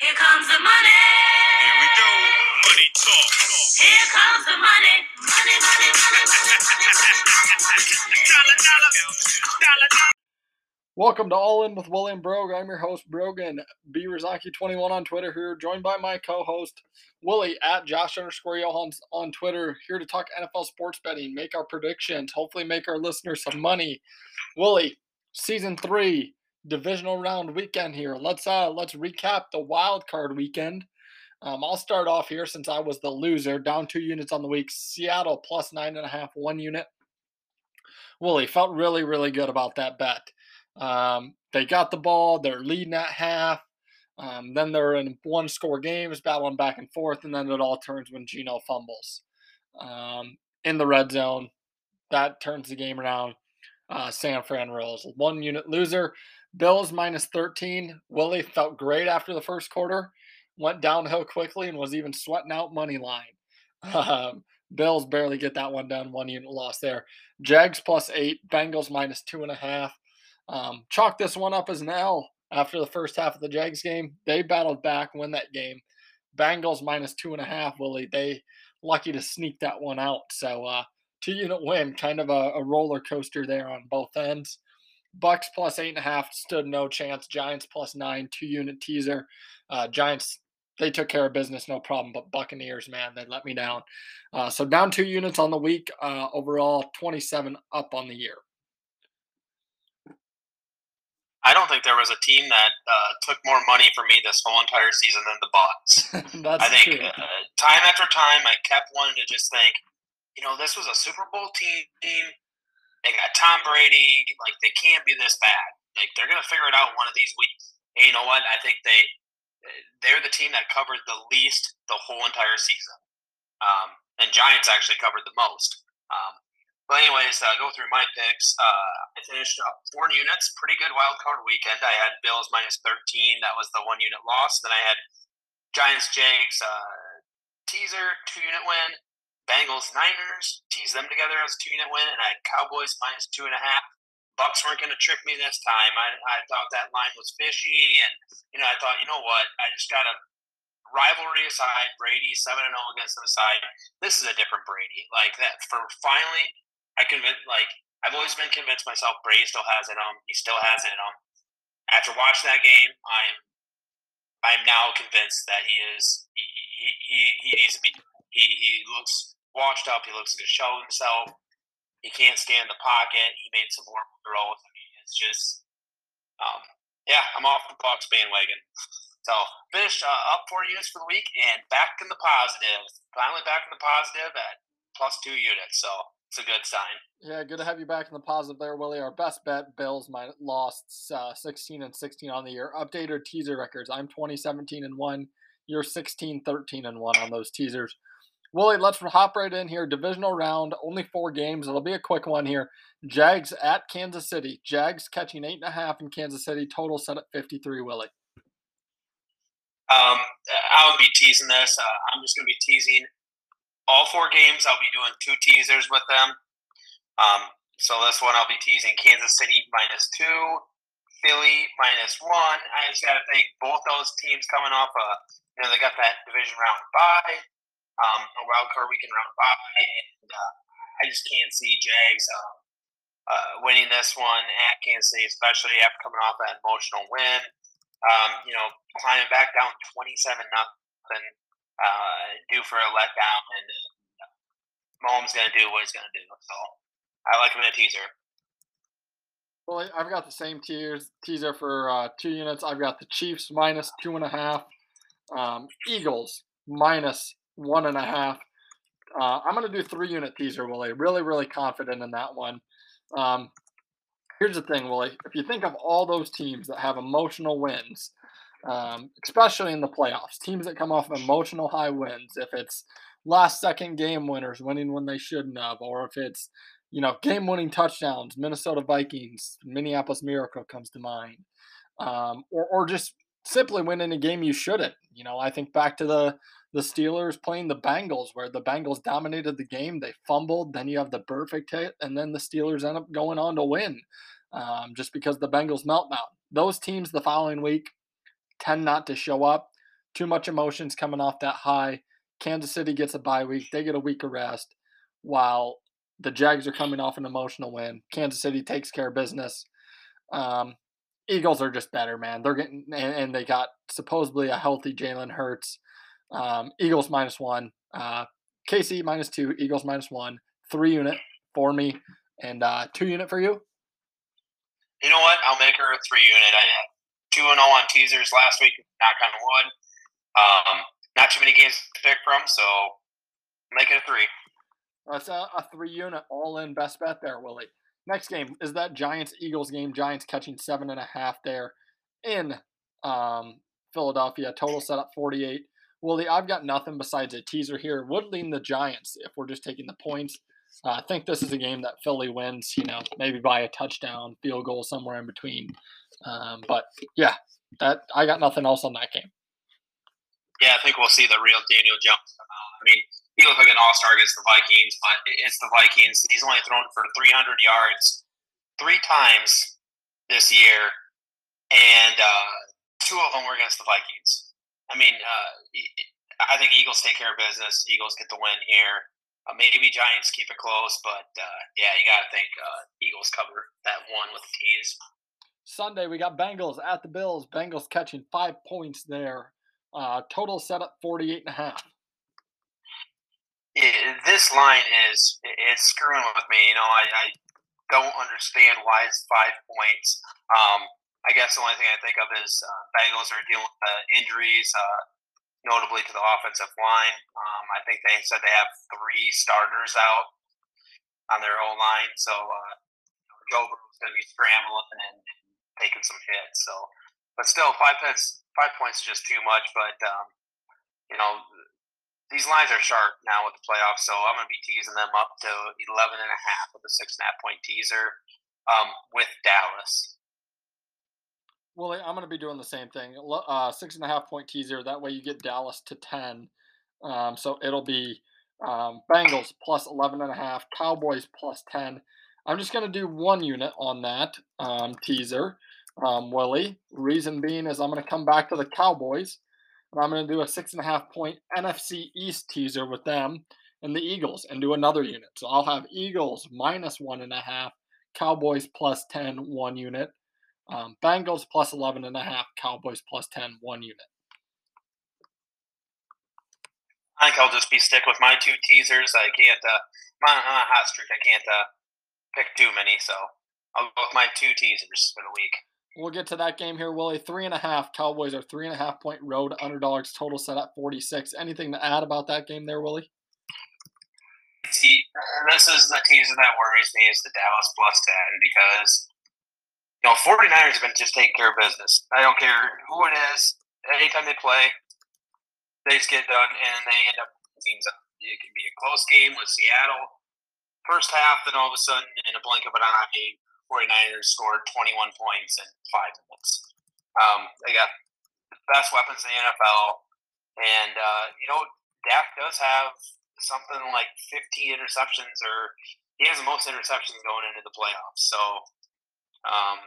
Here comes the money. Here we go. Money talk. Here comes the money. Money, money, money, money, money, money, money, money. Dollar, dollar, dollar, dollar. Welcome to All In with William Brogue. I'm your host, Brogan B. Rizaki21 on Twitter here, joined by my co-host, Willie at Josh underscore Johans on Twitter, here to talk NFL sports betting, make our predictions, hopefully make our listeners some money. Willie, season three, divisional round weekend here. Let's uh let's recap the wild card weekend. Um, I'll start off here since I was the loser, down two units on the week. Seattle plus nine and a half, one unit. Willie felt really, really good about that bet. Um, they got the ball, they're leading at half. Um, then they're in one score games, battling back and forth, and then it all turns when Geno fumbles um, in the red zone. That turns the game around. Uh, San Fran rolls. One unit loser. Bills minus 13. Willie felt great after the first quarter, went downhill quickly, and was even sweating out money line. Um, Bills barely get that one done. One unit loss there. Jags plus eight. Bengals minus two and a half. Um, chalk this one up as an L after the first half of the Jags game. They battled back, win that game. Bengals minus two and a half, Willie. They lucky to sneak that one out. So uh, two unit win, kind of a, a roller coaster there on both ends. Bucks plus eight and a half stood no chance. Giants plus nine, two unit teaser. Uh, Giants they took care of business, no problem. But Buccaneers, man, they let me down. Uh, so down two units on the week. Uh, overall, 27 up on the year. I don't think there was a team that uh, took more money from me this whole entire season than the Bucks. That's I think true. uh, time after time, I kept wanting to just think, you know, this was a Super Bowl team. They got Tom Brady. Like they can't be this bad. Like they're gonna figure it out one of these weeks. And you know what? I think they they're the team that covered the least the whole entire season. Um, and Giants actually covered the most. Um, but anyways, uh, go through my picks. Uh, I finished up four units. Pretty good wild card weekend. I had Bills minus thirteen. That was the one unit loss. Then I had Giants Jags uh, teaser two unit win. Bengals Niners tease them together as a two unit win, and I had Cowboys minus two and a half. Bucks weren't going to trick me this time. I, I thought that line was fishy, and you know I thought you know what I just got to rivalry aside, Brady seven and zero against them aside. This is a different Brady. Like that for finally, I convinced like I've always been convinced myself Brady still has it on. He still has it on. After watching that game, I'm I'm now convinced that he is he he, he, he needs to be he, he looks washed up. He looks to show himself. He can't stand the pocket. He made some more throws. I mean, it's just um, yeah. I'm off the Bucks bandwagon. So finished uh, up four units for the week and back in the positive. Finally back in the positive at plus two units. So it's a good sign. Yeah, good to have you back in the positive there, Willie. Our best bet, Bills, my lost uh, 16 and 16 on the year. Updated teaser records. I'm 2017 and 1. You're 16, 13 and 1 on those teasers. Willie, let's hop right in here. Divisional round, only four games. It'll be a quick one here. Jags at Kansas City. Jags catching eight and a half in Kansas City. Total set at 53, Willie. Um, I'll be teasing this. Uh, I'm just going to be teasing all four games. I'll be doing two teasers with them. Um, so this one I'll be teasing Kansas City minus two, Philly minus one. I just got to think both those teams coming off a, you know, they got that division round bye, um, a wild card weekend round bye, and uh, I just can't see Jags uh, uh, winning this one at Kansas City, especially after coming off that emotional win. Um, you know, climbing back down twenty-seven nothing, uh, due for a letdown, and uh, Mahomes gonna do what he's gonna do. So I like him in a teaser. Well, I've got the same tiers teaser for uh, two units. I've got the Chiefs minus two and a half, um, Eagles minus one and a half. Uh, I'm going to do three unit teaser, Willie. Really, really confident in that one. Um, here's the thing, Willie. If you think of all those teams that have emotional wins, um, especially in the playoffs, teams that come off emotional high wins, if it's last second game winners winning when they shouldn't have, or if it's you know, game winning touchdowns, Minnesota Vikings, Minneapolis Miracle comes to mind. Um, or, or just simply winning a game you shouldn't. You know, I think back to the the Steelers playing the Bengals, where the Bengals dominated the game. They fumbled, then you have the perfect hit, and then the Steelers end up going on to win um, just because the Bengals meltdown. Those teams the following week tend not to show up. too much emotions coming off that high. Kansas City gets a bye week. They get a week of rest while the Jags are coming off an emotional win. Kansas City takes care of business. Um, Eagles are just better, man. They're getting and, and they got supposedly a healthy Jalen Hurts. Um, Eagles minus one, uh, KC minus two, Eagles minus one, three unit for me, and uh, two unit for you. You know what? I'll make her a three unit. I had two and zero on teasers last week. Knock on wood. Um, not too many games to pick from, so make it a three. That's a, a three unit all in best bet there, Willie. Next game is that Giants Eagles game. Giants catching seven and a half there in um, Philadelphia. Total set up 48. Willie, I've got nothing besides a teaser here. Would lean the Giants if we're just taking the points. Uh, I think this is a game that Philly wins, you know, maybe by a touchdown, field goal, somewhere in between. Um, but yeah, that I got nothing else on that game. Yeah, I think we'll see the real Daniel Jones. Uh, I mean, he looked like an all star against the Vikings, but it's the Vikings. He's only thrown for 300 yards three times this year, and uh, two of them were against the Vikings. I mean, uh, I think Eagles take care of business. Eagles get the win here. Uh, maybe Giants keep it close, but uh, yeah, you got to think uh, Eagles cover that one with the tees. Sunday, we got Bengals at the Bills. Bengals catching five points there. Uh, total set up 48 and a half. It, this line is it's screwing with me. You know, I, I don't understand why it's five points. Um, I guess the only thing I think of is uh, Bengals are dealing with uh, injuries, uh, notably to the offensive line. Um, I think they said they have three starters out on their O line, so uh, Joe Burrow's going to be scrambling and, and taking some hits. So, but still, five points five points is just too much. But um, you know, these lines are sharp now with the playoffs, so I'm going to be teasing them up to 11 and a half with a six and a half point teaser um, with Dallas. Well, I'm going to be doing the same thing. Uh, six and a half point teaser. That way you get Dallas to 10. Um, so it'll be um, Bengals plus 11 and a half, Cowboys plus 10. I'm just going to do one unit on that um, teaser, um, Willie. Reason being is I'm going to come back to the Cowboys. And I'm going to do a six and a half point NFC East teaser with them and the Eagles and do another unit. So I'll have Eagles minus one and a half, Cowboys plus 10, one unit. Um, Bengals plus 11 and a half, Cowboys plus 10, one unit. I think I'll just be stick with my two teasers. I can't, uh, my, my hot streak, I can't uh, pick too many, so I'll go with my two teasers for the week. We'll get to that game here, Willie. Three and a half. Cowboys are three and a half point road underdogs. Total set at 46. Anything to add about that game there, Willie? See, this is the teaser that worries me is the Dallas plus 10 because you know, 49ers have been just taking care of business. I don't care who it is. Anytime they play, they just get done, and they end up teams up. It can be a close game with Seattle. First half, then all of a sudden, in a blink of an eye, 49ers scored 21 points in five minutes. Um, they got the best weapons in the NFL, and uh, you know, Dak does have something like 15 interceptions, or he has the most interceptions going into the playoffs. So um,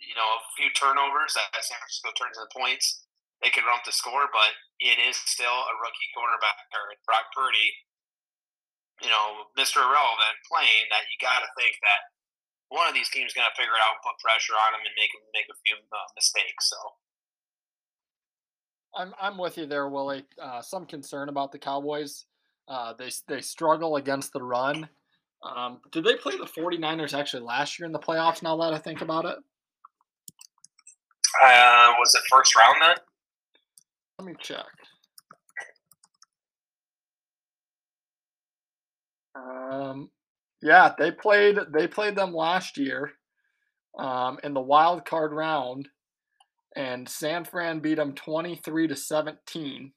you know, a few turnovers that San Francisco turns into points. They can run up the score, but it is still a rookie quarterback or Brock Purdy, you know, Mr. Irrelevant playing that you got to think that one of these teams going to figure it out and put pressure on him and make make a few uh, mistakes. So. I'm, I'm with you there, Willie. Uh, some concern about the Cowboys. Uh, they they struggle against the run. Um, did they play the 49ers actually last year in the playoffs now that I think about it? Uh, was it first round then? Let me check. Um, yeah, they played they played them last year um, in the wild card round, and San Fran beat them 23 to 17.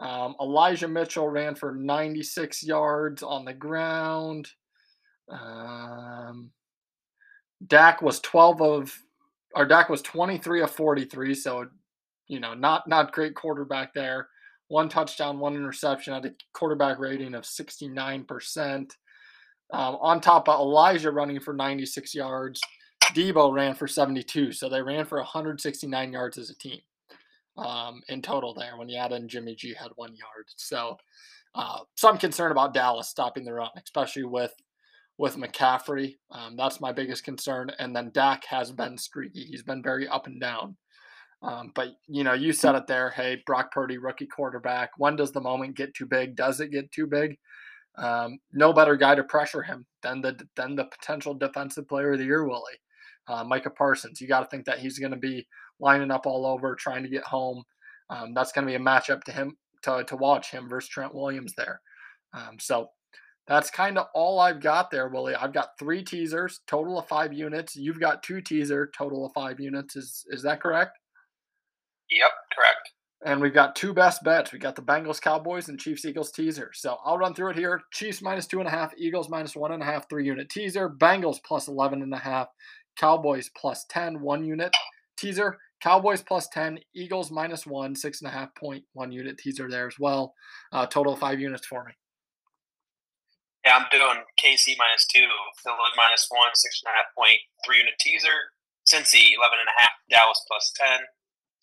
Um, Elijah Mitchell ran for 96 yards on the ground. Um, Dak was 12 of, or Dak was 23 of 43. So, you know, not not great quarterback there. One touchdown, one interception at a quarterback rating of 69%. Um, on top of Elijah running for 96 yards, Deebo ran for 72. So they ran for 169 yards as a team. um, in total there when you add in Jimmy G had one yard. So, uh, so I'm concerned about Dallas stopping the run, especially with with McCaffrey. Um, that's my biggest concern. And then Dak has been streaky. He's been very up and down. Um, but you know, you said it there. Hey, Brock Purdy, rookie quarterback. When does the moment get too big? Does it get too big? Um, no better guy to pressure him than the than the potential defensive player of the year, Willie. Uh, Micah Parsons. You got to think that he's going to be lining up all over, trying to get home. Um, that's going to be a matchup to him to, to watch him versus Trent Williams there. Um, so that's kind of all I've got there, Willie. I've got three teasers, total of five units. You've got two teaser, total of five units. Is is that correct? Yep, correct. And we've got two best bets. We got the Bengals, Cowboys, and Chiefs, Eagles teaser. So I'll run through it here. Chiefs minus two and a half, Eagles minus one and a half, three unit teaser. Bengals plus 11 and a half, Cowboys plus 10, one unit teaser. Cowboys plus 10, Eagles minus one, six and a half point, one unit teaser there as well. Uh, total five units for me. Yeah, I'm doing KC minus two, Philly minus one, six and a half point, three unit teaser. Cincy, 11 and a half, Dallas plus 10,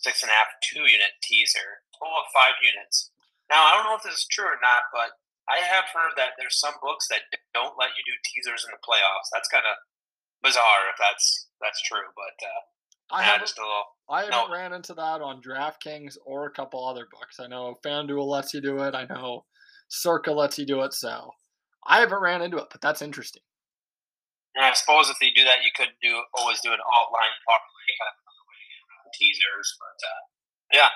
six and a half, two unit teaser. Total of five units. Now, I don't know if this is true or not, but I have heard that there's some books that don't let you do teasers in the playoffs. That's kind of bizarre if that's that's true, but uh, I haven't, just a little. I haven't no. ran into that on DraftKings or a couple other books. I know FanDuel lets you do it. I know Circa lets you do it. So I haven't ran into it, but that's interesting. And I suppose if you do that, you could do always do an alt line parlay kind of another way to get around the teasers. But uh, yeah,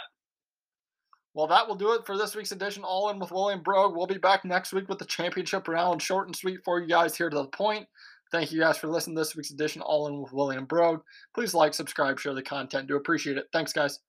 Well, that will do it for this week's edition. All in with William Brogue. We'll be back next week with the championship round, short and sweet for you guys here to the point. Thank you guys for listening to this week's edition. All in with William Brogue. Please like, subscribe, share the content. Do appreciate it. Thanks, guys.